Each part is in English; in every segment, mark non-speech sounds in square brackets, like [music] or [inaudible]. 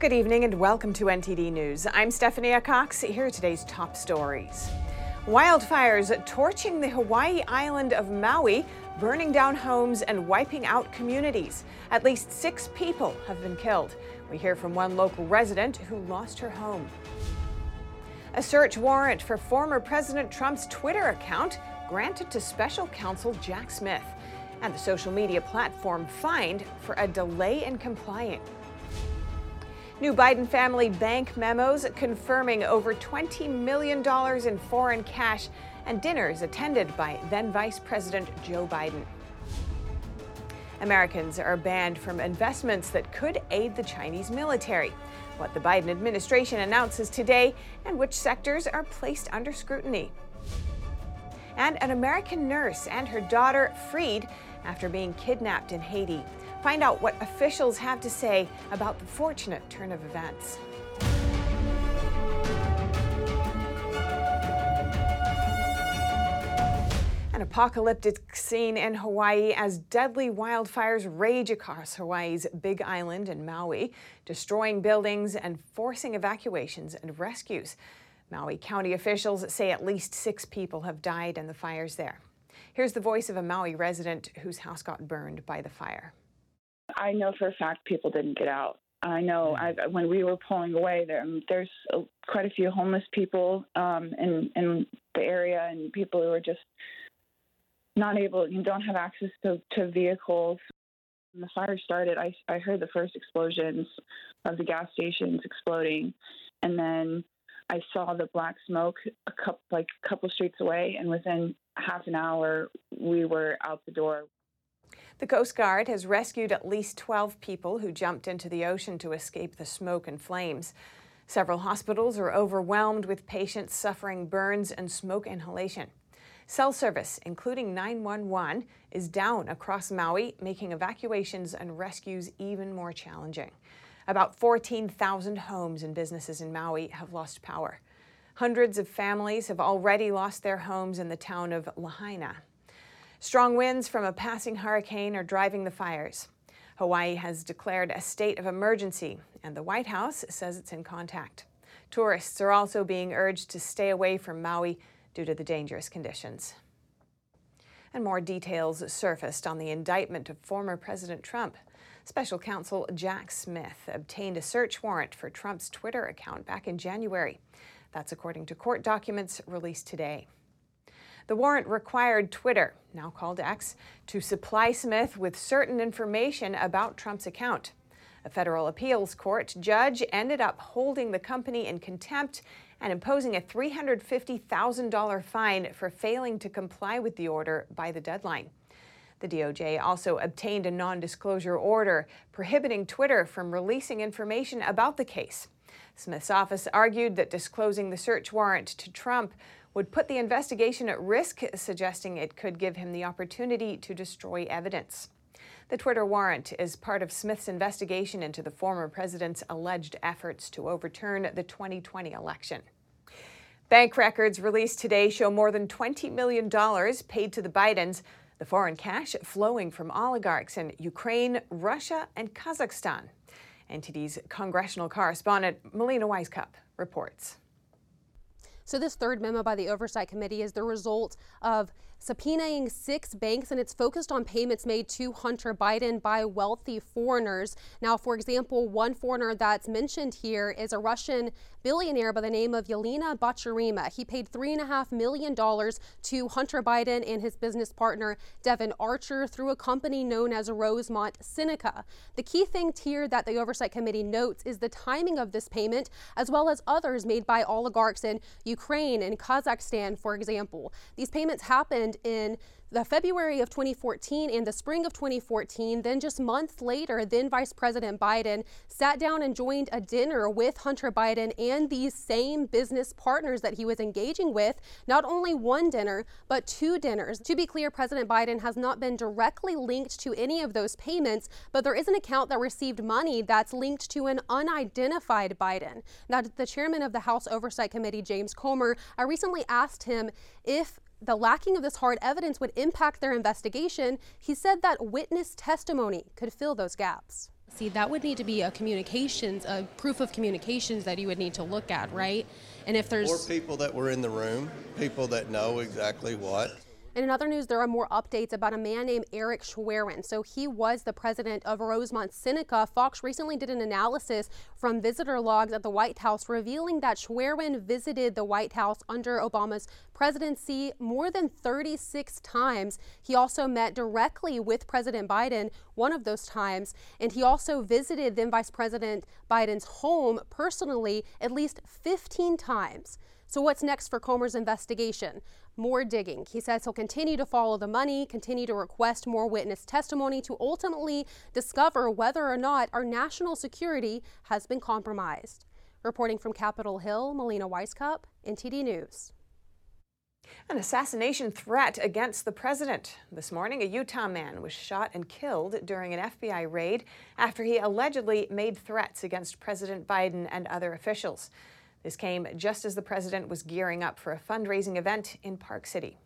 Good evening and welcome to NTD News. I'm Stephanie Cox. Here are today's top stories. Wildfires torching the Hawaii island of Maui, burning down homes and wiping out communities. At least six people have been killed. We hear from one local resident who lost her home. A search warrant for former President Trump's Twitter account granted to special counsel Jack Smith. And the social media platform fined for a delay in complying. New Biden family bank memos confirming over $20 million in foreign cash and dinners attended by then Vice President Joe Biden. Americans are banned from investments that could aid the Chinese military. What the Biden administration announces today and which sectors are placed under scrutiny. And an American nurse and her daughter freed after being kidnapped in Haiti. Find out what officials have to say about the fortunate turn of events. An apocalyptic scene in Hawaii as deadly wildfires rage across Hawaii's Big Island and Maui, destroying buildings and forcing evacuations and rescues. Maui County officials say at least six people have died in the fires there. Here's the voice of a Maui resident whose house got burned by the fire. I know for a fact people didn't get out. I know mm-hmm. I, when we were pulling away, there there's a, quite a few homeless people um, in in the area, and people who are just not able, you don't have access to, to vehicles. When the fire started, I I heard the first explosions of the gas stations exploding, and then I saw the black smoke a couple like a couple streets away, and within half an hour we were out the door. The Coast Guard has rescued at least 12 people who jumped into the ocean to escape the smoke and flames. Several hospitals are overwhelmed with patients suffering burns and smoke inhalation. Cell service, including 911, is down across Maui, making evacuations and rescues even more challenging. About 14,000 homes and businesses in Maui have lost power. Hundreds of families have already lost their homes in the town of Lahaina. Strong winds from a passing hurricane are driving the fires. Hawaii has declared a state of emergency, and the White House says it's in contact. Tourists are also being urged to stay away from Maui due to the dangerous conditions. And more details surfaced on the indictment of former President Trump. Special counsel Jack Smith obtained a search warrant for Trump's Twitter account back in January. That's according to court documents released today. The warrant required Twitter, now called X, to supply Smith with certain information about Trump's account. A federal appeals court judge ended up holding the company in contempt and imposing a $350,000 fine for failing to comply with the order by the deadline. The DOJ also obtained a non disclosure order prohibiting Twitter from releasing information about the case. Smith's office argued that disclosing the search warrant to Trump would put the investigation at risk, suggesting it could give him the opportunity to destroy evidence. The Twitter warrant is part of Smith's investigation into the former president's alleged efforts to overturn the 2020 election. Bank records released today show more than $20 million paid to the Bidens, the foreign cash flowing from oligarchs in Ukraine, Russia, and Kazakhstan. NTD's congressional correspondent Melina Wisecup reports. So this third memo by the Oversight Committee is the result of subpoenaing six banks, and it's focused on payments made to Hunter Biden by wealthy foreigners. Now, for example, one foreigner that's mentioned here is a Russian billionaire by the name of Yelena Baturina. He paid $3.5 million to Hunter Biden and his business partner, Devon Archer, through a company known as Rosemont Seneca. The key thing here that the Oversight Committee notes is the timing of this payment, as well as others made by oligarchs in Ukraine and Kazakhstan, for example. These payments happened in the February of 2014 and the spring of 2014. Then, just months later, then Vice President Biden sat down and joined a dinner with Hunter Biden and these same business partners that he was engaging with. Not only one dinner, but two dinners. To be clear, President Biden has not been directly linked to any of those payments, but there is an account that received money that's linked to an unidentified Biden. Now, the chairman of the House Oversight Committee, James Comer, I recently asked him if the lacking of this hard evidence would impact their investigation, he said that witness testimony could fill those gaps. See, that would need to be a communications, a proof of communications that you would need to look at, right? And if there's. Or people that were in the room, people that know exactly what. And in other news, there are more updates about a man named Eric Schwerin. So he was the president of Rosemont Seneca. Fox recently did an analysis from visitor logs at the White House revealing that Schwerin visited the White House under Obama's presidency more than 36 times. He also met directly with President Biden one of those times, and he also visited then Vice President Biden's home personally at least 15 times. So, what's next for Comer's investigation? More digging. He says he'll continue to follow the money, continue to request more witness testimony to ultimately discover whether or not our national security has been compromised. Reporting from Capitol Hill, Melina Wisecup, NTD News. An assassination threat against the president. This morning, a Utah man was shot and killed during an FBI raid after he allegedly made threats against President Biden and other officials. This came just as the president was gearing up for a fundraising event in Park City.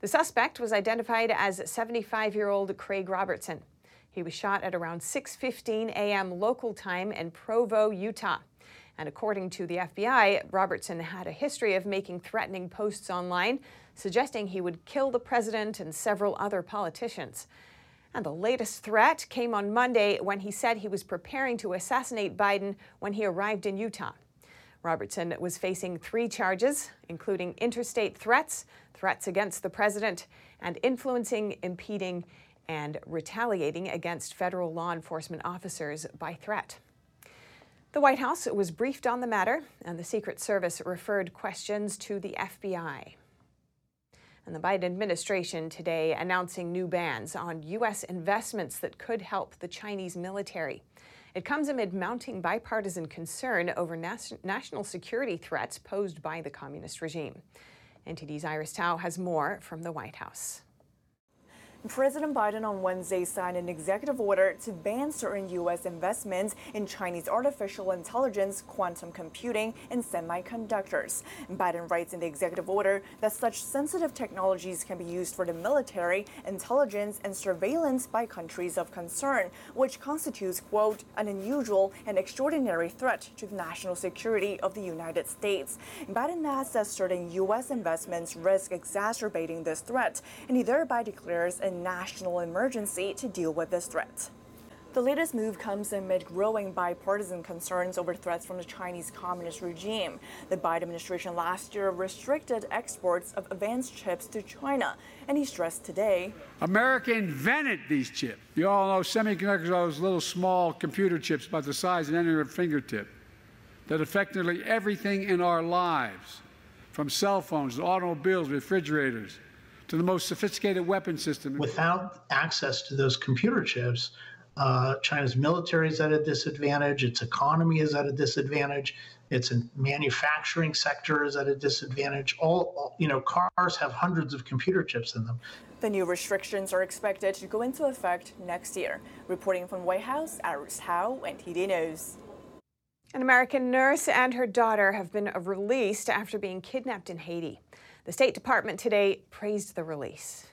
The suspect was identified as 75-year-old Craig Robertson. He was shot at around 6:15 a.m. local time in Provo, Utah. And according to the FBI, Robertson had a history of making threatening posts online, suggesting he would kill the president and several other politicians. And the latest threat came on Monday when he said he was preparing to assassinate Biden when he arrived in Utah. Robertson was facing three charges, including interstate threats, threats against the president, and influencing, impeding, and retaliating against federal law enforcement officers by threat. The White House was briefed on the matter, and the Secret Service referred questions to the FBI. And the Biden administration today announcing new bans on U.S. investments that could help the Chinese military. It comes amid mounting bipartisan concern over nas- national security threats posed by the communist regime. NTD's Iris Tao has more from the White House. President Biden on Wednesday signed an executive order to ban certain U.S. investments in Chinese artificial intelligence, quantum computing, and semiconductors. Biden writes in the executive order that such sensitive technologies can be used for the military, intelligence, and surveillance by countries of concern, which constitutes, quote, an unusual and extraordinary threat to the national security of the United States. Biden adds that certain U.S. investments risk exacerbating this threat, and he thereby declares a national emergency to deal with this threat. The latest move comes amid growing bipartisan concerns over threats from the Chinese Communist regime. The Biden administration last year restricted exports of advanced chips to China, and he stressed today America invented these chips. You all know semiconductors are those little small computer chips about the size of any of a fingertip that affect nearly everything in our lives, from cell phones to automobiles, refrigerators to the most sophisticated weapon system. Without access to those computer chips, uh, China's military is at a disadvantage, its economy is at a disadvantage, its manufacturing sector is at a disadvantage. All, all, you know, cars have hundreds of computer chips in them. The new restrictions are expected to go into effect next year. Reporting from White House, Iris Tao, NTD News. An American nurse and her daughter have been released after being kidnapped in Haiti. The State Department today praised the release.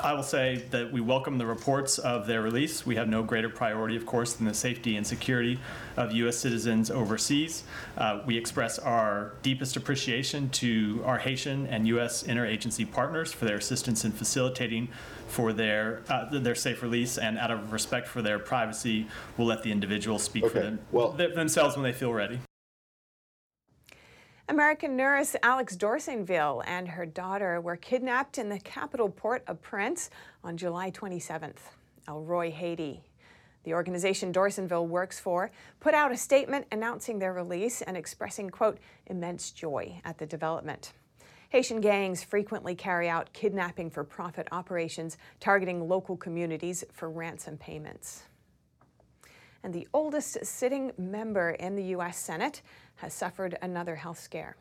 I will say that we welcome the reports of their release. We have no greater priority, of course, than the safety and security of U.S. citizens overseas. Uh, we express our deepest appreciation to our Haitian and U.S. interagency partners for their assistance in facilitating for their uh, their safe release, and out of respect for their privacy, we'll let the individuals speak okay. for them, well, themselves when they feel ready. American nurse Alix Dorsainvil and her daughter were kidnapped in the capital Port-au-Prince on July 27th. El Roi Haiti. The organization Dorsainvil works for put out a statement announcing their release and expressing, quote, immense joy at the development. Haitian gangs frequently carry out kidnapping for profit operations targeting local communities for ransom payments. And the oldest sitting member in the U.S. Senate has suffered another health scare.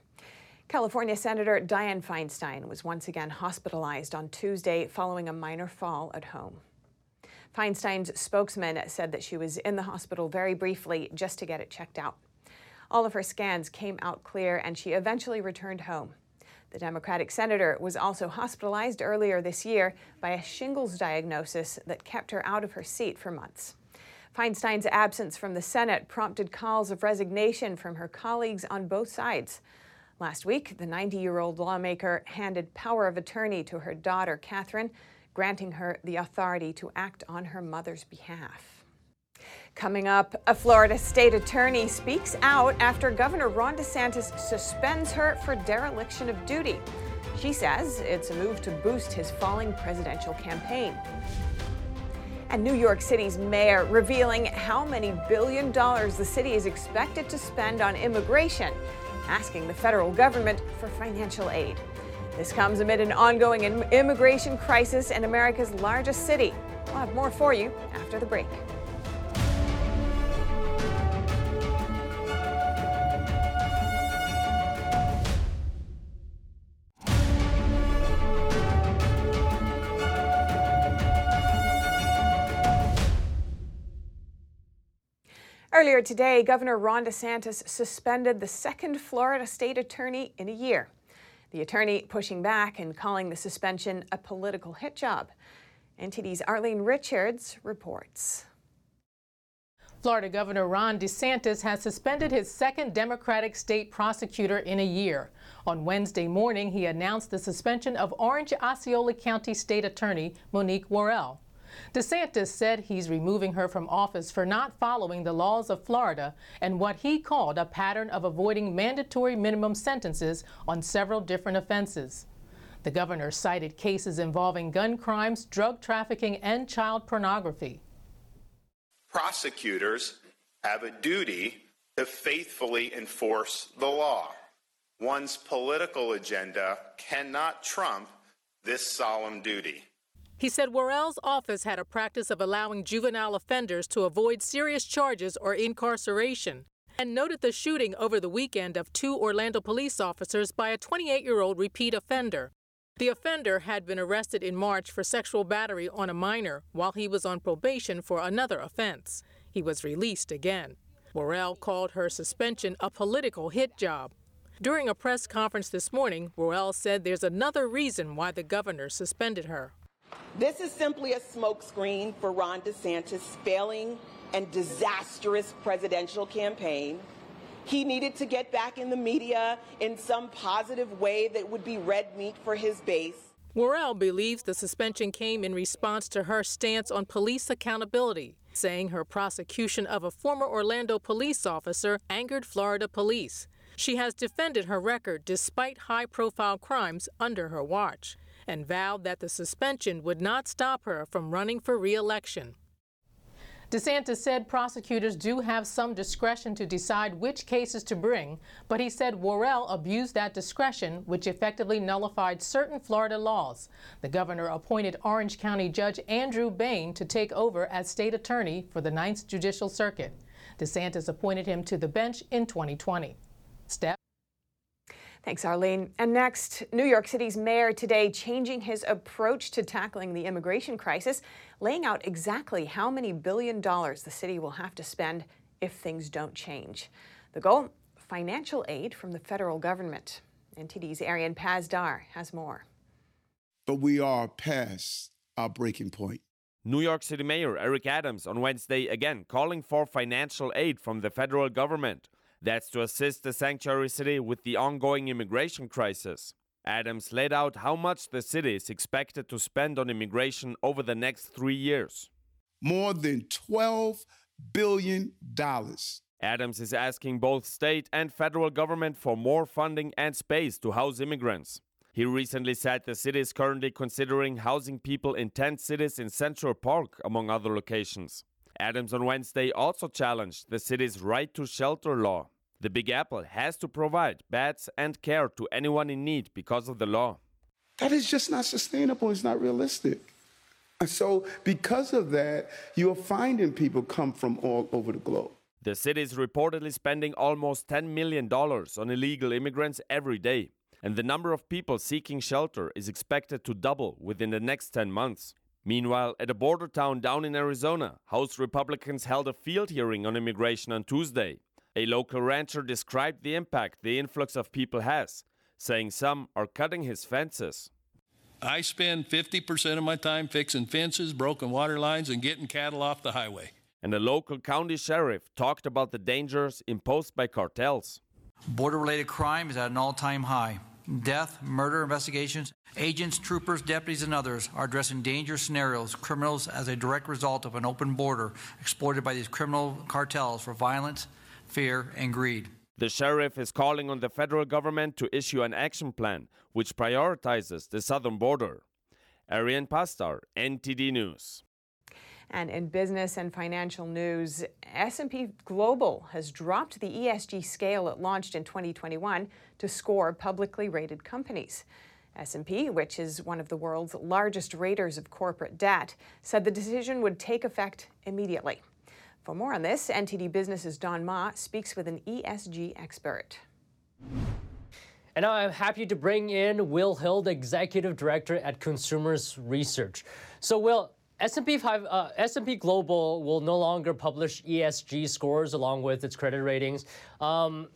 California Senator Dianne Feinstein was once again hospitalized on Tuesday following a minor fall at home. Feinstein's spokesman said that she was in the hospital very briefly just to get it checked out. All of her scans came out clear and she eventually returned home. The Democratic senator was also hospitalized earlier this year by a shingles diagnosis that kept her out of her seat for months. Feinstein's absence from the Senate prompted calls of resignation from her colleagues on both sides. Last week, the 90 year old lawmaker handed power of attorney to her daughter, Catherine, granting her the authority to act on her mother's behalf. Coming up, a Florida state attorney speaks out after Governor Ron DeSantis suspends her for dereliction of duty. She says it's a move to boost his falling presidential campaign and New York City's mayor revealing how many billion dollars the city is expected to spend on immigration, asking the federal government for financial aid. This comes amid an ongoing immigration crisis in America's largest city. We'll have more for you after the break. Earlier today, Governor Ron DeSantis suspended the second Florida state attorney in a year. The attorney pushing back and calling the suspension a political hit job. NTD's Arlene Richards reports. Florida Governor Ron DeSantis has suspended his second Democratic state prosecutor in a year. On Wednesday morning, he announced the suspension of Orange Osceola County State Attorney Monique Worrell. DeSantis said he's removing her from office for not following the laws of Florida and what he called a pattern of avoiding mandatory minimum sentences on several different offenses. The governor cited cases involving gun crimes, drug trafficking, and child pornography. Prosecutors have a duty to faithfully enforce the law. One's political agenda cannot trump this solemn duty. He said Worrell's office had a practice of allowing juvenile offenders to avoid serious charges or incarceration, and noted the shooting over the weekend of two Orlando police officers by a 28 year old repeat offender. The offender had been arrested in March for sexual battery on a minor while he was on probation for another offense. He was released again. Worrell called her suspension a political hit job. During a press conference this morning, Worrell said there's another reason why the governor suspended her. This is simply a smokescreen for Ron DeSantis' failing and disastrous presidential campaign. He needed to get back in the media in some positive way that would be red meat for his base. Worrell believes the suspension came in response to her stance on police accountability, saying her prosecution of a former Orlando police officer angered Florida police. She has defended her record despite high profile crimes under her watch and vowed that the suspension would not stop her from running for re-election. DeSantis said prosecutors do have some discretion to decide which cases to bring, but he said Worrell abused that discretion, which effectively nullified certain Florida laws. The governor appointed Orange County Judge Andrew Bain to take over as state attorney for the Ninth Judicial Circuit. DeSantis appointed him to the bench in 2020. Steph? Thanks, Arlene. And next, New York City's mayor today changing his approach to tackling the immigration crisis, laying out exactly how many billion dollars the city will have to spend if things don't change. The goal? Financial aid from the federal government. NTD's Arian Pazdar has more. But we are past our breaking point. New York City Mayor Eric Adams on Wednesday again calling for financial aid from the federal government. That's to assist the sanctuary city with the ongoing immigration crisis. Adams laid out how much the city is expected to spend on immigration over the next three years. More than $12 billion. Adams is asking both state and federal government for more funding and space to house immigrants. He recently said the city is currently considering housing people in tent cities in Central Park, among other locations. Adams on Wednesday also challenged the city's right to shelter law. The Big Apple has to provide beds and care to anyone in need because of the law. That is just not sustainable. It's not realistic. And so, because of that, you're finding people come from all over the globe. The city is reportedly spending almost $10 million on illegal immigrants every day, and the number of people seeking shelter is expected to double within the next 10 months. Meanwhile, at a border town down in Arizona, House Republicans held a field hearing on immigration on Tuesday. A local rancher described the impact the influx of people has, saying some are cutting his fences. I spend 50% of my time fixing fences, broken water lines, and getting cattle off the highway. And a local county sheriff talked about the dangers imposed by cartels. Border related crime is at an all time high. Death, murder investigations, agents, troopers, deputies, and others are addressing dangerous scenarios, criminals as a direct result of an open border exploited by these criminal cartels for violence, fear, and greed. The sheriff is calling on the federal government to issue an action plan which prioritizes the southern border. Arian Pastar, NTD News. And in business and financial news, S&P Global has dropped the ESG scale it launched in 2021 to score publicly rated companies. S&P, which is one of the world's largest raters of corporate debt, said the decision would take effect immediately. For more on this, NTD Business's Don Ma speaks with an ESG expert. And now I'm happy to bring in Will the Executive Director at Consumers Research. So, Will, S&P 5 uh, S&P Global will no longer publish ESG scores along with its credit ratings. Um,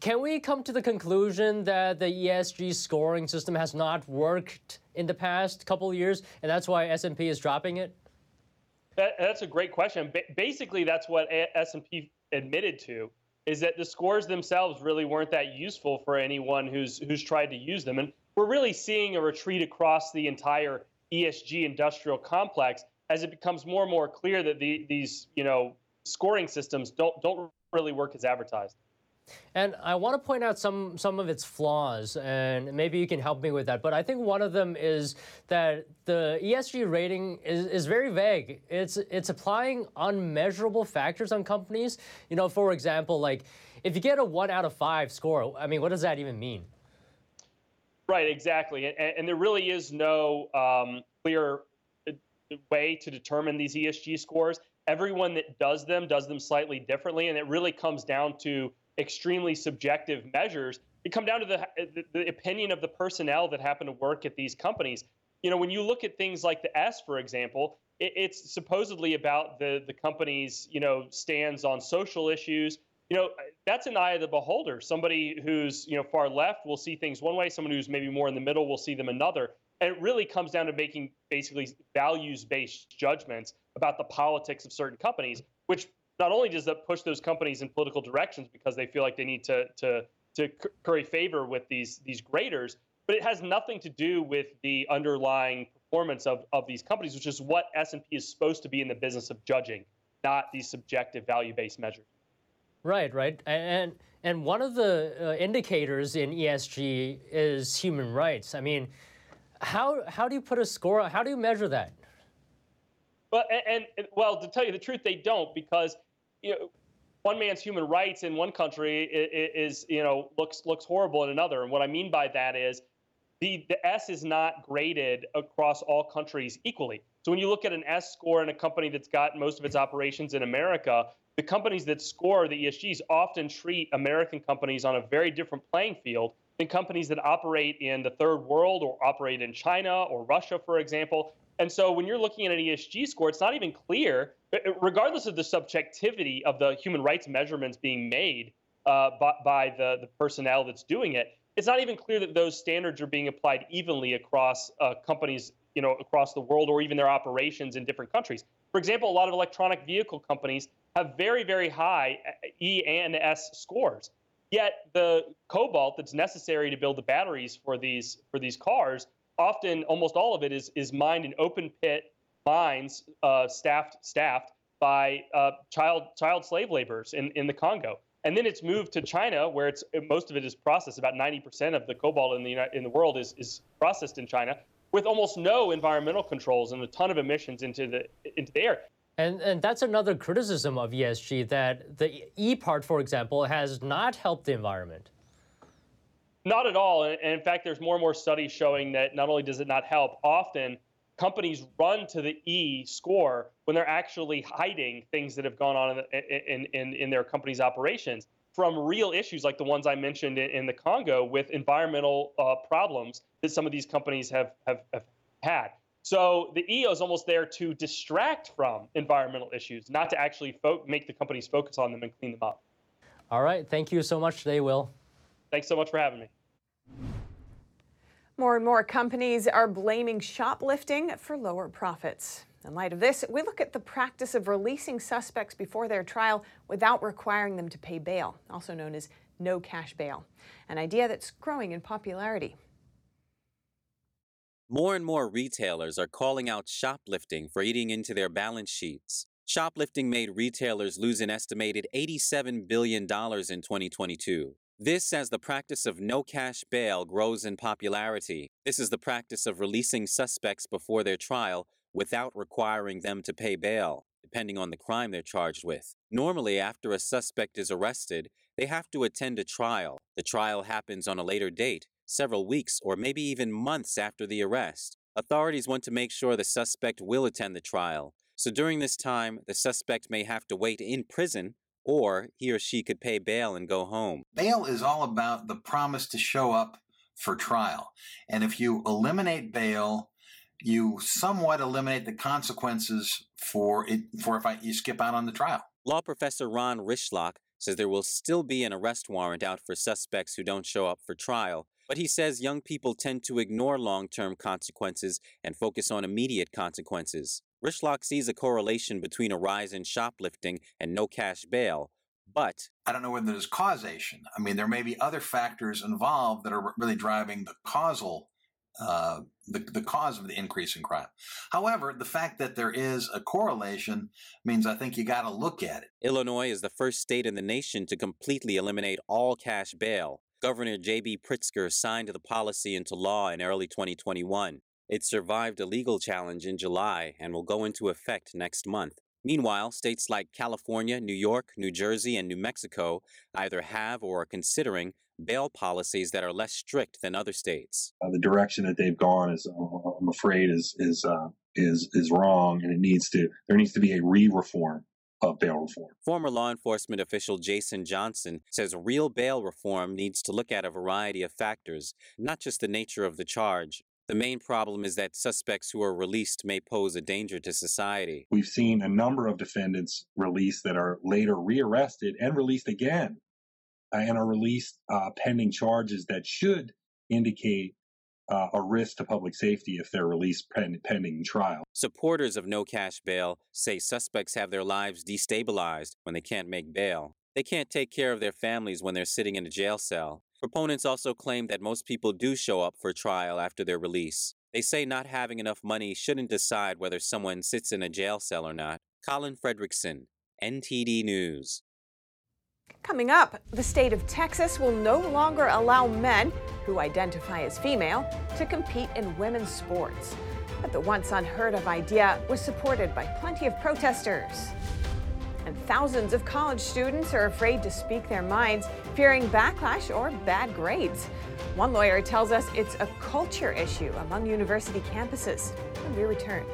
can we come to the conclusion that the ESG scoring system has not worked in the past couple years, and that's why S&P is dropping it? That, that's a great question. Ba- basically, that's what S&P admitted to is that the scores themselves really weren't that useful for anyone who's who's tried to use them, and we're really seeing a retreat across the entire ESG industrial complex as it becomes more and more clear that the, these you know scoring systems don't don't really work as advertised. And I want to point out some some of its flaws, and maybe you can help me with that. But I think one of them is that the ESG rating is, is very vague. It's it's applying unmeasurable factors on companies. You know, for example, like if you get a one out of five score, I mean, what does that even mean? Right, exactly, and, and there really is no um, clear way to determine these ESG scores. Everyone that does them does them slightly differently, and it really comes down to extremely subjective measures. It come down to the, the, the opinion of the personnel that happen to work at these companies. You know, when you look at things like the S, for example, it, it's supposedly about the the company's you know stands on social issues. You know, that's an eye of the beholder. Somebody who's you know far left will see things one way. Someone who's maybe more in the middle will see them another. And it really comes down to making basically values based judgments about the politics of certain companies, which not only does that push those companies in political directions because they feel like they need to, to, to curry favor with these, these graders, but it has nothing to do with the underlying performance of, of these companies, which is what S&P is supposed to be in the business of judging, not these subjective value-based measures. Right, right. And and one of the uh, indicators in ESG is human rights. I mean, how how do you put a score? How do you measure that? Well, and, and well, to tell you the truth, they don't because you know one man's human rights in one country is, is, you know looks looks horrible in another. And what I mean by that is the the S is not graded across all countries equally. So when you look at an S score in a company that's got most of its operations in America, the companies that score the ESGs often treat American companies on a very different playing field than companies that operate in the third world or operate in China or Russia, for example. And so when you're looking at an ESG score, it's not even clear, regardless of the subjectivity of the human rights measurements being made uh, by, by the, the personnel that's doing it, it's not even clear that those standards are being applied evenly across uh, companies, you know, across the world or even their operations in different countries. For example, a lot of electronic vehicle companies have very, very high E and S scores. Yet the cobalt that's necessary to build the batteries for these for these cars, often almost all of it is is mined in open pit mines, uh, staffed staffed by uh, child child slave laborers in, in the Congo. And then it's moved to China, where it's most of it is processed. About 90% of the cobalt in the in the world is is processed in China, with almost no environmental controls and a ton of emissions into the into the air. And, and that's another criticism of ESG that the E part, for example, has not helped the environment. Not at all. And in fact, there's more and more studies showing that not only does it not help, often companies run to the E score when they're actually hiding things that have gone on in, in, in, their company's operations from real issues like the ones I mentioned in, in the Congo with environmental uh, problems that some of these companies have, have, have had. So the EO is almost there to distract from environmental issues, not to actually fo- make the companies focus on them and clean them up. All right. Thank you so much today, Will. Thanks so much for having me. More and more companies are blaming shoplifting for lower profits. In light of this, we look at the practice of releasing suspects before their trial without requiring them to pay bail, also known as no cash bail, an idea that's growing in popularity. More and more retailers are calling out shoplifting for eating into their balance sheets. Shoplifting made retailers lose an estimated $87 billion in 2022. This as the practice of no cash bail grows in popularity. This is the practice of releasing suspects before their trial without requiring them to pay bail, depending on the crime they're charged with. Normally, after a suspect is arrested, they have to attend a trial. The trial happens on a later date, several weeks or maybe even months after the arrest. Authorities want to make sure the suspect will attend the trial, so during this time, the suspect may have to wait in prison or he or she could pay bail and go home. Bail is all about the promise to show up for trial. And if you eliminate bail, you somewhat eliminate the consequences for it for if I, you skip out on the trial. Law professor Ron Rychlak says there will still be an arrest warrant out for suspects who don't show up for trial, but he says young people tend to ignore long term consequences and focus on immediate consequences. Rychlak sees a correlation between a rise in shoplifting and no cash bail, but I don't know whether there's causation. I mean, there may be other factors involved that are really driving the causal, uh, the, the cause of the increase in crime. However, the fact that there is a correlation means I think you got to look at it. Illinois is the first state in the nation to completely eliminate all cash bail. Governor J.B. Pritzker signed the policy into law in early 2021. It survived a legal challenge in July and will go into effect next month. Meanwhile, states like California, New York, New Jersey, and New Mexico either have or are considering bail policies that are less strict than other states. Uh, the direction that they've gone is, uh, I'm afraid, is is uh, is is wrong, and it needs to there needs to be a re-reform of bail reform. Former law enforcement official Jason Johnson says real bail reform needs to look at a variety of factors, not just the nature of the charge. The main problem is that suspects who are released may pose a danger to society. We've seen a number of defendants released that are later rearrested and released again, uh, and are released uh, pending charges that should indicate uh, a risk to public safety if they're released pen- pending trial. Supporters of no cash bail say suspects have their lives destabilized when they can't make bail. They can't take care of their families when they're sitting in a jail cell. Proponents also claim that most people do show up for trial after their release. They say not having enough money shouldn't decide whether someone sits in a jail cell or not. Colin Fredrickson, NTD News. Coming up, the state of Texas will no longer allow men who identify as female to compete in women's sports. But the once unheard of idea was supported by plenty of protesters. And thousands of college students are afraid to speak their minds, fearing backlash or bad grades. One lawyer tells us it's a culture issue among university campuses. When we return.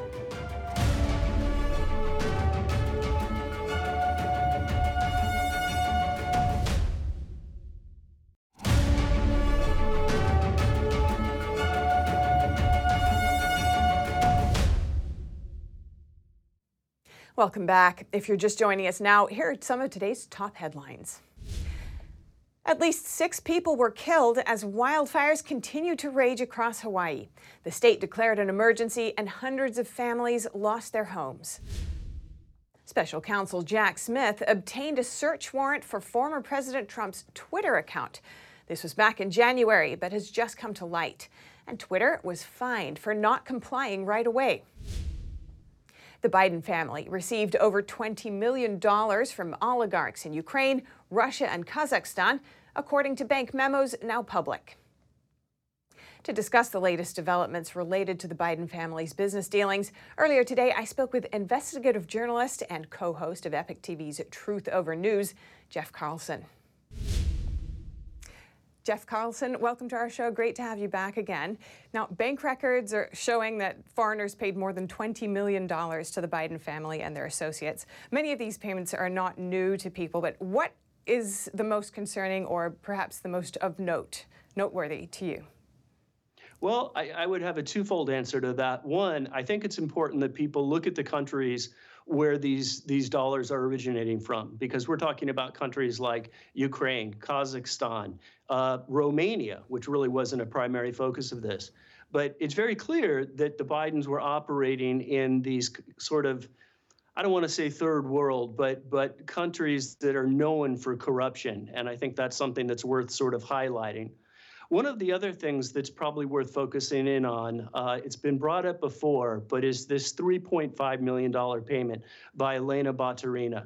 Welcome back. If you're just joining us now, here are some of today's top headlines. At least six people were killed as wildfires continue to rage across Hawaii. The state declared an emergency and hundreds of families lost their homes. Special counsel Jack Smith obtained a search warrant for former President Trump's Twitter account. This was back in January, but has just come to light. And Twitter was fined for not complying right away. The Biden family received over $20 million from oligarchs in Ukraine, Russia, and Kazakhstan, according to bank memos now public. To discuss the latest developments related to the Biden family's business dealings, earlier today I spoke with investigative journalist and co host of EpochTV's Truth Over News, Jeff Carlson. Jeff Carlson, welcome to our show. Great to have you back again. Now, bank records are showing that foreigners paid more than $20 million to the Biden family and their associates. Many of these payments are not new to people, but what is the most concerning or perhaps the most of note, noteworthy to you? Well, I, I would have a twofold answer to that. One, I think it's important that people look at the countries where these these dollars are originating from because we're talking about countries like Ukraine, Kazakhstan, uh, Romania, which really wasn't a primary focus of this. But it's very clear that the Bidens were operating in these sort of I don't want to say third world, but but countries that are known for corruption, and I think that's something that's worth sort of highlighting. One of the other things that's probably worth focusing in on, uh, it's been brought up before, but is this $3.5 million payment by Elena Baturina.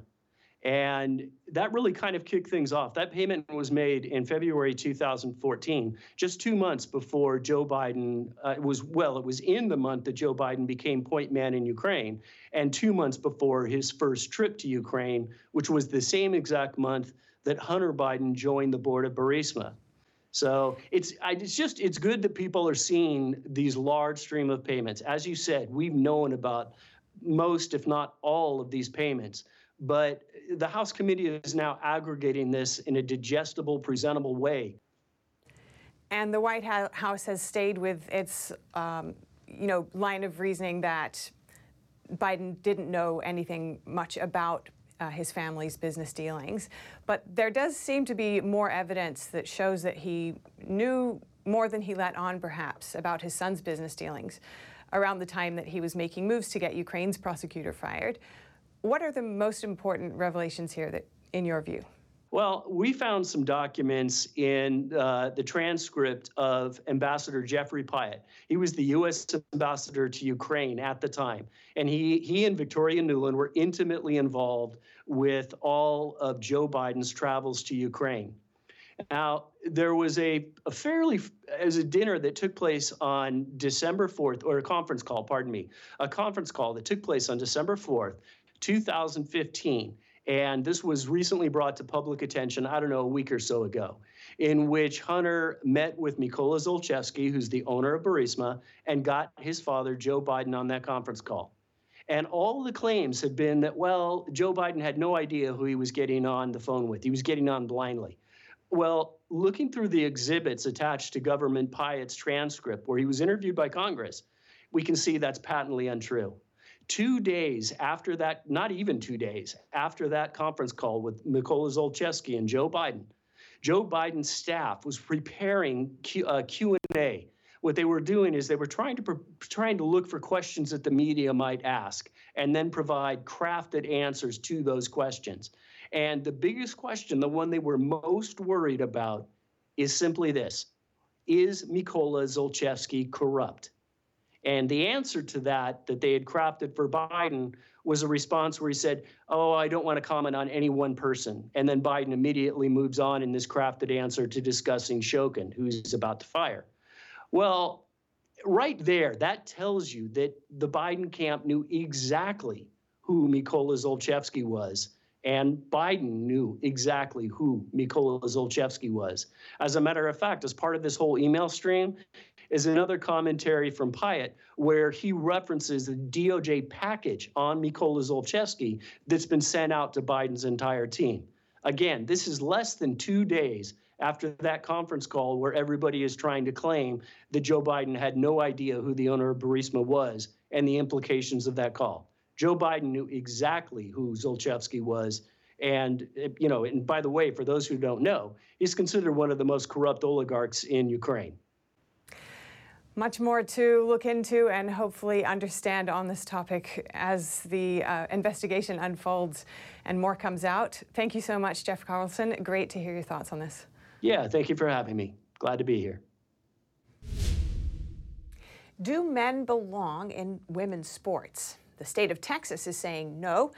And that really kind of kicked things off. That payment was made in February 2014, just two months before Joe Biden uh, was, well, it was in the month that Joe Biden became point man in Ukraine, and two months before his first trip to Ukraine, which was the same exact month that Hunter Biden joined the board of Burisma. So it's it's just it's good that people are seeing these large stream of payments. As you said, we've known about most, if not all, of these payments but the House committee is now aggregating this in a digestible, presentable way. And the White House has stayed with its, um, you know, line of reasoning that Biden didn't know anything much about uh, his family's business dealings. But there does seem to be more evidence that shows that he knew more than he let on, perhaps, about his son's business dealings around the time that he was making moves to get Ukraine's prosecutor fired. What are the most important revelations here that, in your view? Well, we found some documents in uh, the transcript of Ambassador Jeffrey Pyatt. He was the U.S. ambassador to Ukraine at the time, and he he and Victoria Nuland were intimately involved with all of Joe Biden's travels to Ukraine. Now, there was a, a fairly, as a dinner that took place on December 4th, or a conference call, pardon me, a conference call that took place on December 4th 2015. And this was recently brought to public attention, I don't know, a week or so ago, in which Hunter met with Mykola Zlochevsky, who's the owner of Burisma, and got his father, Joe Biden, on that conference call. And all the claims have been that, well, Joe Biden had no idea who he was getting on the phone with. He was getting on blindly. Well, looking through the exhibits attached to Government Pyatt's transcript, where he was interviewed by Congress, we can see that's patently untrue. Two days after that, not even two days after that conference call with Mykola Zlochevsky and Joe Biden, Joe Biden's staff was preparing Q, uh, Q&A. What they were doing is they were trying to trying to look for questions that the media might ask, and then provide crafted answers to those questions. And the biggest question, the one they were most worried about, is simply this: Is Mykola Zlochevsky corrupt? And the answer to that, that they had crafted for Biden, was a response where he said, Oh, I don't want to comment on any one person. And then Biden immediately moves on in this crafted answer to discussing Shokin, who's about to fire. Well, right there, that tells you that the Biden camp knew exactly who Mykola Zlochevsky was. And Biden knew exactly who Mykola Zlochevsky was. As a matter of fact, as part of this whole email stream, is another commentary from Pyatt where he references the DOJ package on Mykola Zlochevsky that's been sent out to Biden's entire team. Again, this is less than two days after that conference call where everybody is trying to claim that Joe Biden had no idea who the owner of Burisma was and the implications of that call. Joe Biden knew exactly who Zlochevsky was. And, you know, and by the way, for those who don't know, he's considered one of the most corrupt oligarchs in Ukraine. Much more to look into and hopefully understand on this topic as the uh, investigation unfolds and more comes out. Thank you so much, Jeff Carlson. Great to hear your thoughts on this. Yeah, thank you for having me. Glad to be here. Do men belong in women's sports? The state of Texas is saying no,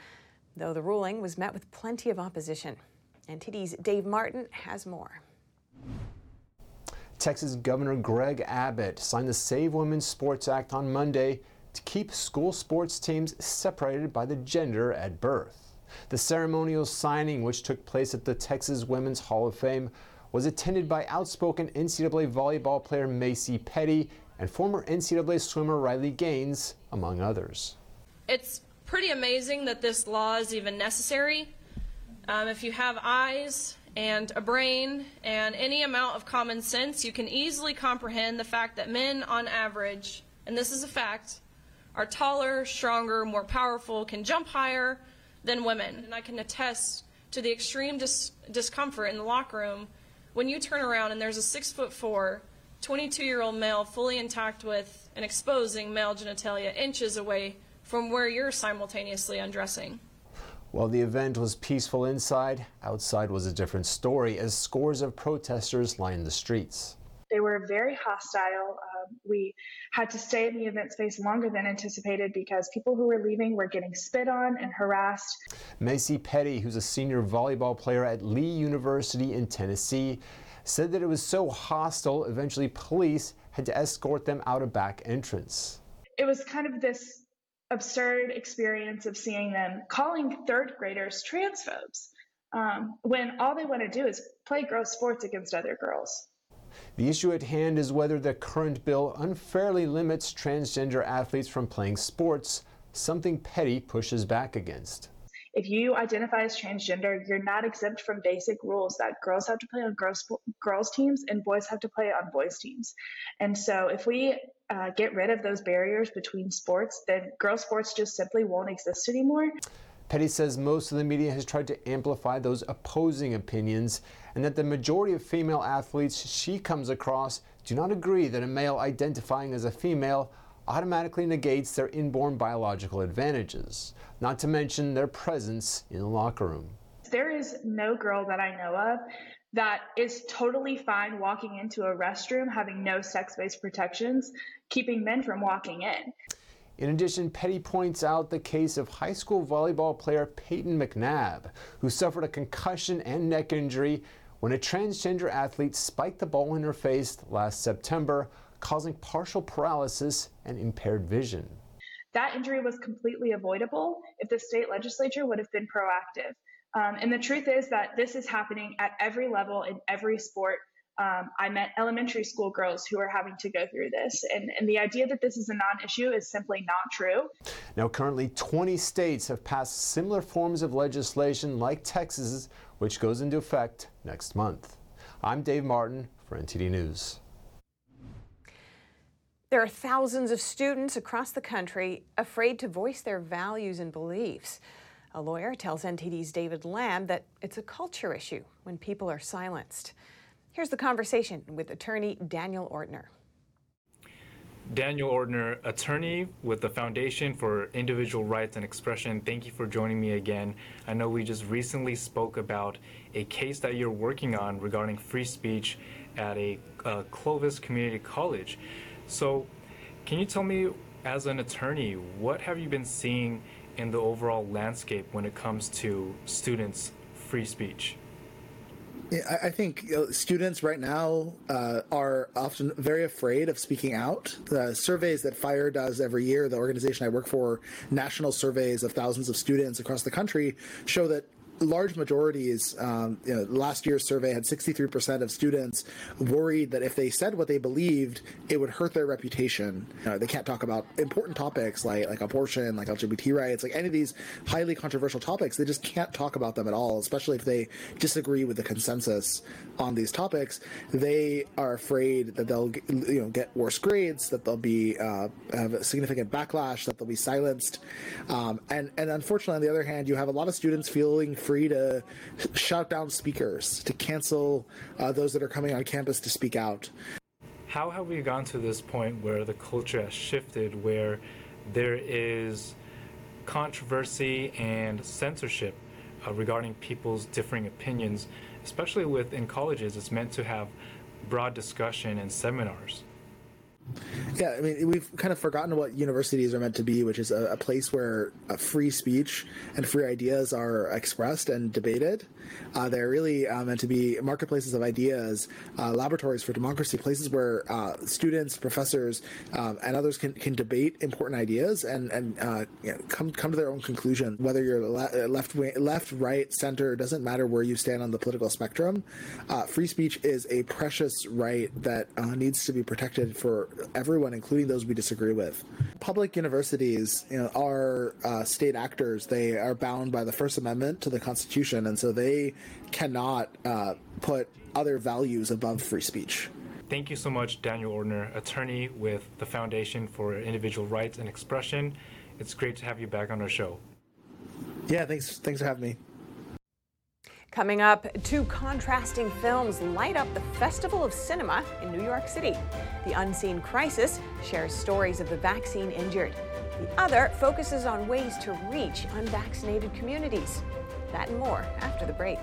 though the ruling was met with plenty of opposition. NTD's Dave Martin has more. Texas Governor Greg Abbott signed the Save Women's Sports Act on Monday to keep school sports teams separated by the gender at birth. The ceremonial signing, which took place at the Texas Women's Hall of Fame, was attended by outspoken NCAA volleyball player Macy Petty and former NCAA swimmer Riley Gaines, among others. It's pretty amazing that this law is even necessary. Um, if you have eyes and a brain and any amount of common sense, you can easily comprehend the fact that men, on average, and this is a fact, are taller, stronger, more powerful, can jump higher than women. And I can attest to the extreme dis- discomfort in the locker room when you turn around and there's a six foot four, 22 year old male fully intact with and exposing male genitalia inches away from where you're simultaneously undressing. While the event was peaceful inside, outside was a different story as scores of protesters lined the streets. They were very hostile. Um, we had to stay in the event space longer than anticipated because people who were leaving were getting spit on and harassed. Macy Petty, who's a senior volleyball player at Lee University in Tennessee, said that it was so hostile, eventually police had to escort them out a back entrance. It was kind of this absurd experience of seeing them calling third graders transphobes um, when all they want to do is play girls' sports against other girls. The issue at hand is whether the current bill unfairly limits transgender athletes from playing sports, something Petty pushes back against. If you identify as transgender, you're not exempt from basic rules that girls have to play on girls girls teams and boys have to play on boys teams. And so, if we uh, get rid of those barriers between sports, then girls sports just simply won't exist anymore. Petty says most of the media has tried to amplify those opposing opinions and that the majority of female athletes she comes across do not agree that a male identifying as a female automatically negates their inborn biological advantages, not to mention their presence in the locker room. There is no girl that I know of that is totally fine walking into a restroom having no sex based protections, keeping men from walking in. In addition, Petty points out the case of high school volleyball player Peyton McNabb, who suffered a concussion and neck injury when a transgender athlete spiked the ball in her face last September, causing partial paralysis and impaired vision. That injury was completely avoidable if the state legislature would have been proactive. Um, and the truth is that this is happening at every level in every sport um, I met elementary school girls who are having to go through this. And, and the idea that this is a non issue is simply not true. Now, currently, 20 states have passed similar forms of legislation like Texas's, which goes into effect next month. I'm Dave Martin for NTD News. There are thousands of students across the country afraid to voice their values and beliefs. A lawyer tells NTD's David Lamb that it's a culture issue when people are silenced. Here's the conversation with attorney Daniel Ortner. Daniel Ortner, attorney with the Foundation for Individual Rights and Expression. Thank you for joining me again. I know we just recently spoke about a case that you're working on regarding free speech at a uh, Clovis Community College. So, can you tell me, as an attorney, what have you been seeing in the overall landscape when it comes to students' free speech? I think students right now uh, are often very afraid of speaking out. The surveys that FIRE does every year, the organization I work for, national surveys of thousands of students across the country, show that large majorities, um, you know, last year's survey had 63% of students worried that if they said what they believed, it would hurt their reputation. they can't talk about important topics like like abortion, like LGBT rights, like any of these highly controversial topics. They just can't talk about them at all, especially if they disagree with the consensus on these topics. They are afraid that they'll you know get worse grades, that they'll be uh, have a significant backlash, that they'll be silenced, um, and and unfortunately, on the other hand, you have a lot of students feeling free to shout down speakers, to cancel uh, those that are coming on campus to speak out. How have we gone to this point where the culture has shifted, where there is controversy and censorship uh, regarding people's differing opinions, especially within colleges? It's meant to have broad discussion and seminars. Yeah, I mean, we've kind of forgotten what universities are meant to be, which is a, a place where free speech and free ideas are expressed and debated. Uh, they're really uh, meant to be marketplaces of ideas, uh, laboratories for democracy, places where uh, students, professors, um, and others can, can debate important ideas and and uh, you know, come come to their own conclusion. Whether you're le- left wing, left, right, center, doesn't matter where you stand on the political spectrum. free speech is a precious right that needs to be protected for everyone, including those we disagree with. Public universities you know, are state actors. They are bound by the First Amendment to the Constitution, and so they cannot uh, put other values above free speech. Thank you so much, Daniel Ortner, attorney with the Foundation for Individual Rights and Expression. It's great to have you back on our show. Yeah, thanks. Thanks for having me. Coming up, two contrasting films light up the Festival of Cinema in New York City. The Unseen Crisis shares stories of the vaccine injured. The other focuses on ways to reach unvaccinated communities. That and more after the break.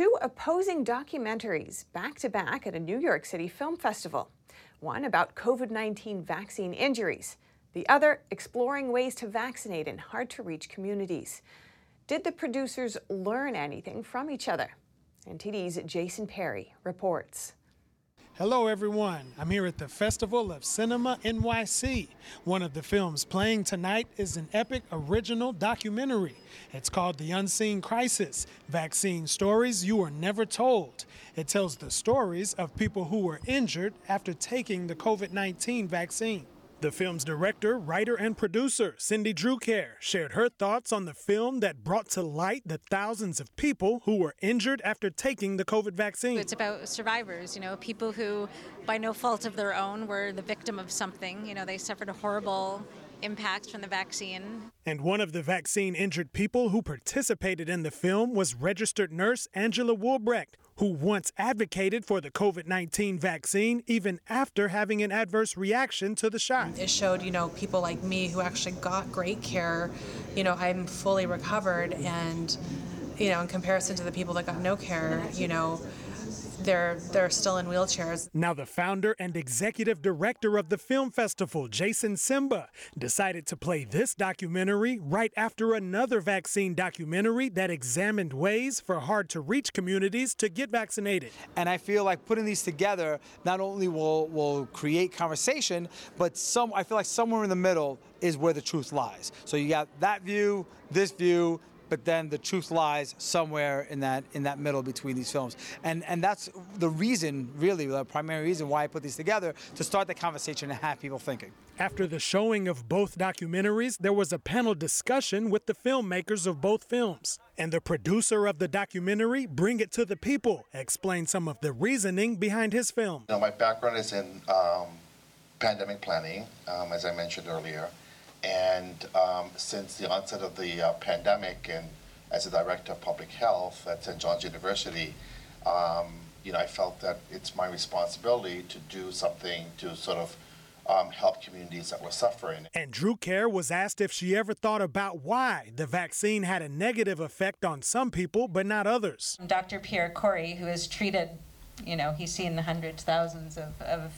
Two opposing documentaries back to back at a New York City film festival. One about COVID 19 vaccine injuries, the other exploring ways to vaccinate in hard to reach communities. Did the producers learn anything from each other? NTD's Jason Perry reports. Hello, everyone. I'm here at the Festival of Cinema NYC. One of the films playing tonight is an Epoch original documentary. It's called The Unseen Crisis Vaccine Stories You Were Never Told. It tells the stories of people who were injured after taking the COVID 19 vaccine. The film's director, writer, and producer, Cindy Drukier, shared her thoughts on the film that brought to light the thousands of people who were injured after taking the COVID vaccine. It's about survivors, you know, people who, by no fault of their own, were the victim of something. You know, they suffered a horrible impacts from the vaccine. And one of the vaccine injured people who participated in the film was registered nurse Angela Wulbrecht, who once advocated for the COVID 19 vaccine even after having an adverse reaction to the shot. It showed, you know, people like me who actually got great care. You know, I'm fully recovered, and, you know, in comparison to the people that got no care, you know, they're they're still in wheelchairs. Now the founder and executive director of the film festival, Jason Simba, decided to play this documentary right after another vaccine documentary that examined ways for hard to reach communities to get vaccinated. And I feel like putting these together not only will will create conversation, but some I feel like somewhere in the middle is where the truth lies. So you got that view, this view, but then the truth lies somewhere in that in that middle between these films. And and that's the reason, really, the primary reason why I put these together to start the conversation and have people thinking. After the showing of both documentaries, there was a panel discussion with the filmmakers of both films. And the producer of the documentary, Bring It to the People, explained some of the reasoning behind his film. You know, my background is in um, pandemic planning, um, as I mentioned earlier. And um, since the onset of the uh, pandemic, and as a director of public health at St. John's University, um, you know, I felt that it's my responsibility to do something to sort of um, help communities that were suffering. And Drukier was asked if she ever thought about why the vaccine had a negative effect on some people but not others. Dr. Pierre Kory, who has treated, you know, he's seen the hundreds, thousands of, of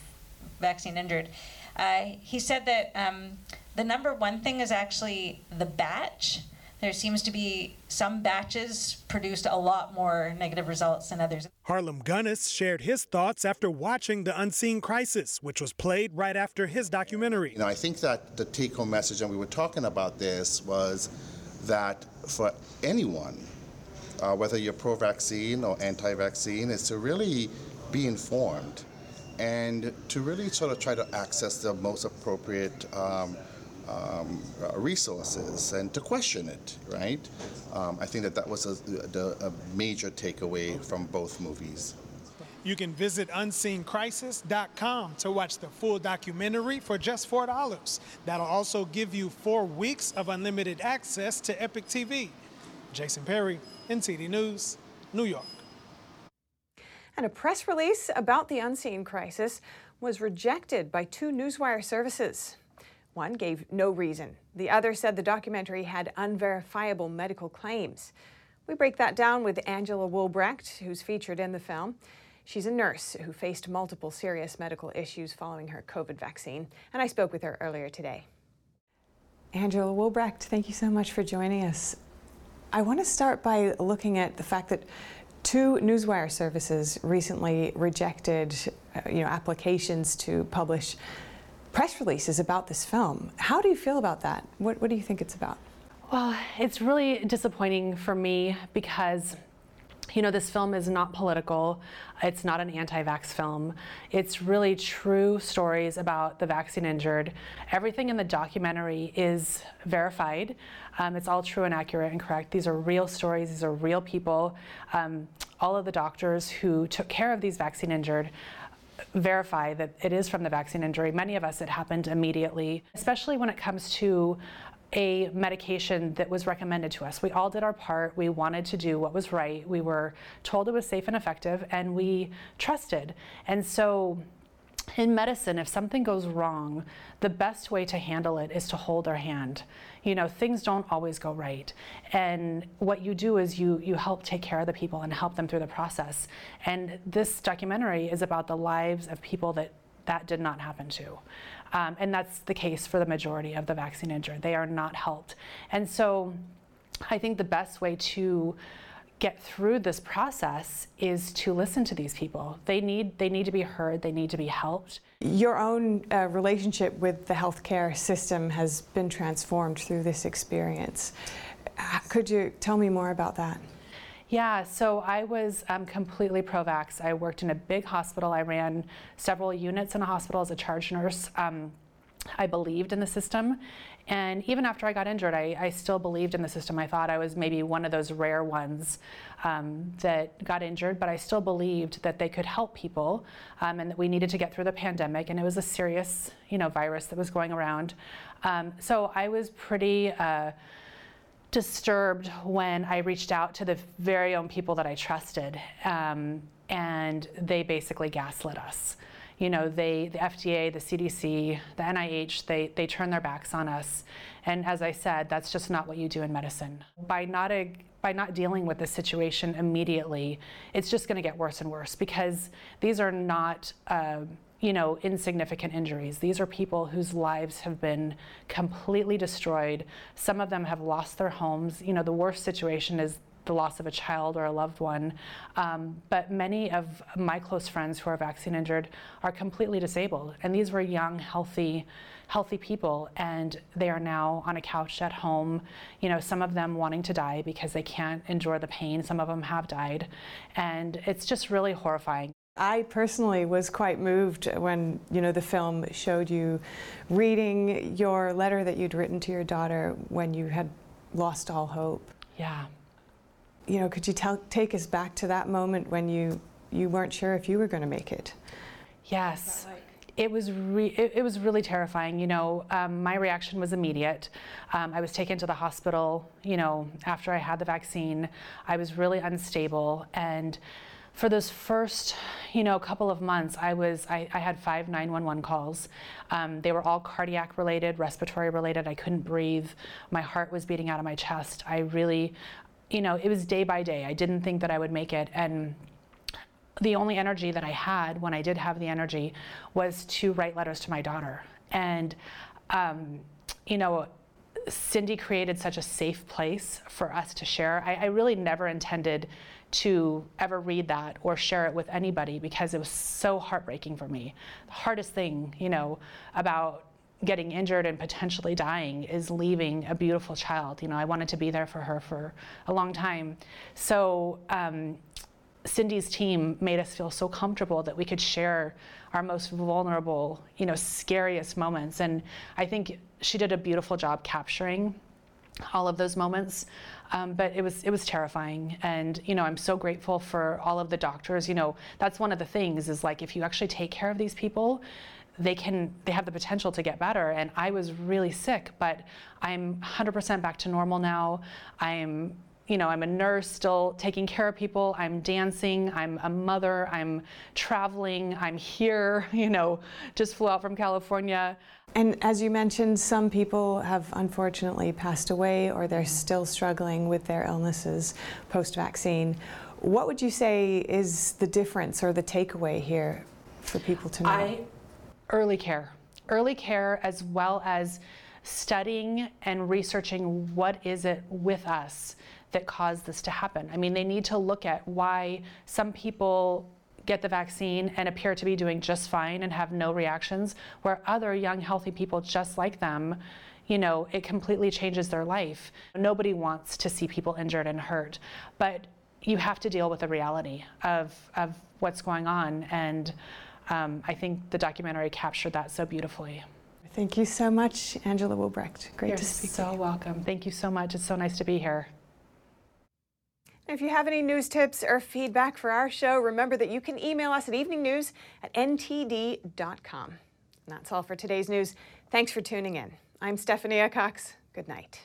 vaccine injured, uh, he said that um, the number one thing is actually the batch. There seems to be some batches produced a lot more negative results than others. Harlem Gunness shared his thoughts after watching The Unseen Crisis, which was played right after his documentary. You know, I think that the take home message, and we were talking about this, was that for anyone, uh, whether you're pro vaccine or anti vaccine, is to really be informed and to really sort of try to access the most appropriate. Um, um, uh, resources and to question it, right? Um, I think that that was a, a, a major takeaway from both movies. You can visit unseencrisis.com to watch the full documentary for just $4. That'll also give you four weeks of unlimited access to EpochTV. Jason Perry, NTD News, New York. And a press release about the unseen crisis was rejected by two Newswire services. One gave no reason. The other said the documentary had unverifiable medical claims. We break that down with Angela Wulbrecht, who's featured in the film. She's a nurse who faced multiple serious medical issues following her COVID vaccine, and I spoke with her earlier today. Angela Wulbrecht, thank you so much for joining us. I want to start by looking at the fact that two newswire services recently rejected, uh, you know, applications to publish press releases about this film. How do you feel about that? What, what do you think it's about? Well, it's really disappointing for me because you know, this film is not political. It's not an anti vax film. It's really true stories about the vaccine injured. Everything in the documentary is verified. Um, it's all true and accurate and correct. These are real stories, these are real people. Um, all of the doctors who took care of these vaccine injured verify that it is from the vaccine injury. Many of us, it happened immediately, especially when it comes to a medication that was recommended to us. We all did our part. We wanted to do what was right. We were told it was safe and effective, and we trusted. And so, in medicine, if something goes wrong, the best way to handle it is to hold our hand. You know, things don't always go right. And what you do is you you help take care of the people and help them through the process. And this documentary is about the lives of people that that did not happen to. Um, and that's the case for the majority of the vaccine injured. They are not helped. And so I think the best way to get through this process is to listen to these people. They need they need to be heard, they need to be helped. Your own uh, relationship with the healthcare system has been transformed through this experience. Could you tell me more about that? Yeah, so I was um, completely pro vax. I worked in a big hospital. I ran several units in a hospital as a charge nurse. Um, I believed in the system. And even after I got injured, I, I, still believed in the system. I thought I was maybe one of those rare ones um, that got injured, but I still believed that they could help people um, and that we needed to get through the pandemic. And it was a serious, you know, virus that was going around. Um, so I was pretty. Uh, disturbed when I reached out to the very own people that I trusted, um, and they basically gaslit us. You know, they, the FDA, the CDC, the NIH, they, they turn their backs on us. And as I said, that's just not what you do in medicine. By not, a, by not dealing with the situation immediately, it's just going to get worse and worse because these are not. Uh, you know, insignificant injuries. These are people whose lives have been completely destroyed. Some of them have lost their homes. You know, the worst situation is the loss of a child or a loved one. Um, but many of my close friends who are vaccine injured are completely disabled. And these were young, healthy, healthy people, and they are now on a couch at home. You know, some of them wanting to die because they can't endure the pain. Some of them have died. And it's just really horrifying. I personally was quite moved when you know the film showed you reading your letter that you'd written to your daughter when you had lost all hope. Yeah. You know, could you tell, take us back to that moment when you you weren't sure if you were going to make it? Yes. It was re- it, it, was really terrifying. You know, um, my reaction was immediate. Um, I was taken to the hospital. You know, after I had the vaccine, I was really unstable and for those first, you know, couple of months, I was I, I had five 911 calls. Um, they were all cardiac related, respiratory related. I couldn't breathe. My heart was beating out of my chest. I really, you know, it was day by day. I didn't think that I would make it, and the only energy that I had when I did have the energy was to write letters to my daughter. And, um, you know, Cindy created such a safe place for us to share. I, I really never intended to ever read that or share it with anybody because it was so heartbreaking for me. The hardest thing, you know, about getting injured and potentially dying is leaving a beautiful child. You know, I wanted to be there for her for a long time. So um, Cindy's team made us feel so comfortable that we could share our most vulnerable, you know, scariest moments. And I think she did a beautiful job capturing all of those moments. Um, but it was it was terrifying, and you know I'm so grateful for all of the doctors. You know that's one of the things is like if you actually take care of these people, they can they have the potential to get better. And I was really sick, but I'm 100% back to normal now. I'm you know, I'm a nurse still taking care of people. I'm dancing. I'm a mother. I'm traveling. I'm here, [laughs] you know, just flew out from California. And as you mentioned, some people have unfortunately passed away or they're still struggling with their illnesses post vaccine. What would you say is the difference or the takeaway here for people to know? I, early care. Early care, as well as studying and researching what is it with us that caused this to happen. I mean, they need to look at why some people get the vaccine and appear to be doing just fine and have no reactions, where other young, healthy people just like them, you know, it completely changes their life. Nobody wants to see people injured and hurt. But you have to deal with the reality of, of what's going on. And um, I think the documentary captured that so beautifully. Thank you so much, Angela Wulbrecht. Great You're to speak so welcome. Thank you so much. It's so nice to be here. If you have any news tips or feedback for our show, remember that you can email us at eveningnews at ntd.com. And that's all for today's news. Thanks for tuning in. I'm Stephanie Cox. Good night.